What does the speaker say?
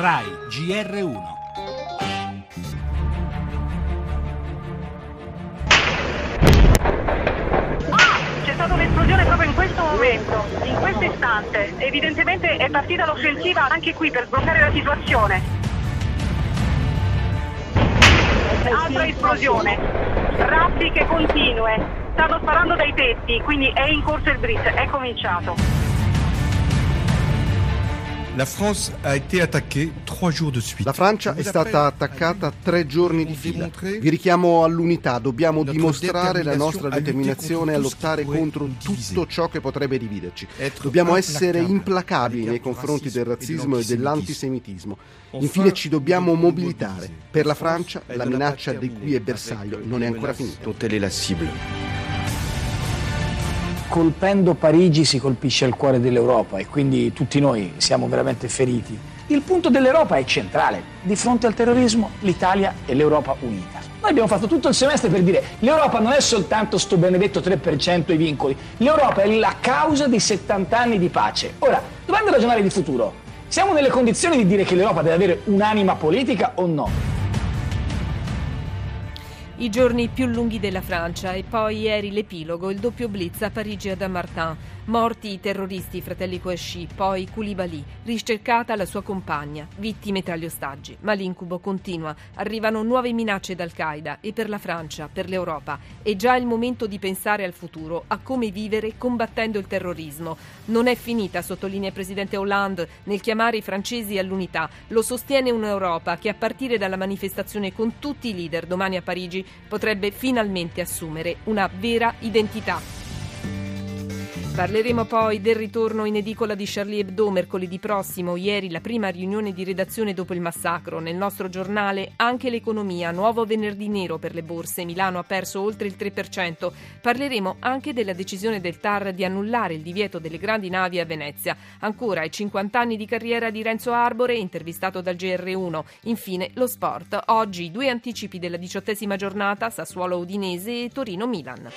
RAI GR1. C'è stata un'esplosione proprio in questo momento, in questo istante. Evidentemente è partita l'offensiva anche qui per sbloccare la situazione. Altra esplosione, raffiche continue, stanno sparando dai tetti, quindi è in corso il blitz, è cominciato. La Francia è stata attaccata tre giorni di fila. Vi richiamo all'unità, dobbiamo dimostrare la nostra determinazione a lottare contro tutto ciò che potrebbe dividerci. Dobbiamo essere implacabili nei confronti del razzismo e dell'antisemitismo. Infine ci dobbiamo mobilitare. Per la Francia la minaccia di cui è bersaglio non è ancora finita. Colpendo Parigi si colpisce il cuore dell'Europa e quindi tutti noi siamo veramente feriti. Il punto dell'Europa è centrale. Di fronte al terrorismo l'Italia e l'Europa unita. Noi abbiamo fatto tutto il semestre per dire l'Europa non è soltanto sto benedetto 3% i vincoli, l'Europa è la causa di 70 anni di pace. Ora, dovendo ragionare di futuro, siamo nelle condizioni di dire che l'Europa deve avere un'anima politica o no? I giorni più lunghi della Francia e poi ieri l'epilogo, il doppio blitz a Parigi e a Dammartin. Morti i terroristi fratelli Kouachi, poi Koulibaly, ricercata la sua compagna, vittime tra gli ostaggi. Ma l'incubo continua, arrivano nuove minacce d'Al-Qaeda e per la Francia, per l'Europa. È già il momento di pensare al futuro, a come vivere combattendo il terrorismo. Non è finita, sottolinea il presidente Hollande, nel chiamare i francesi all'unità. Lo sostiene un'Europa che a partire dalla manifestazione con tutti i leader domani a Parigi potrebbe finalmente assumere una vera identità. Parleremo poi del ritorno in edicola di Charlie Hebdo mercoledì prossimo, ieri la prima riunione di redazione dopo il massacro. Nel nostro giornale anche l'economia, nuovo venerdì nero per le borse, Milano ha perso oltre il 3%. Parleremo anche della decisione del TAR di annullare il divieto delle grandi navi a Venezia. Ancora i 50 anni di carriera di Renzo Arbore, intervistato dal GR1. Infine lo sport. Oggi due anticipi della diciottesima giornata, Sassuolo Udinese e Torino Milan.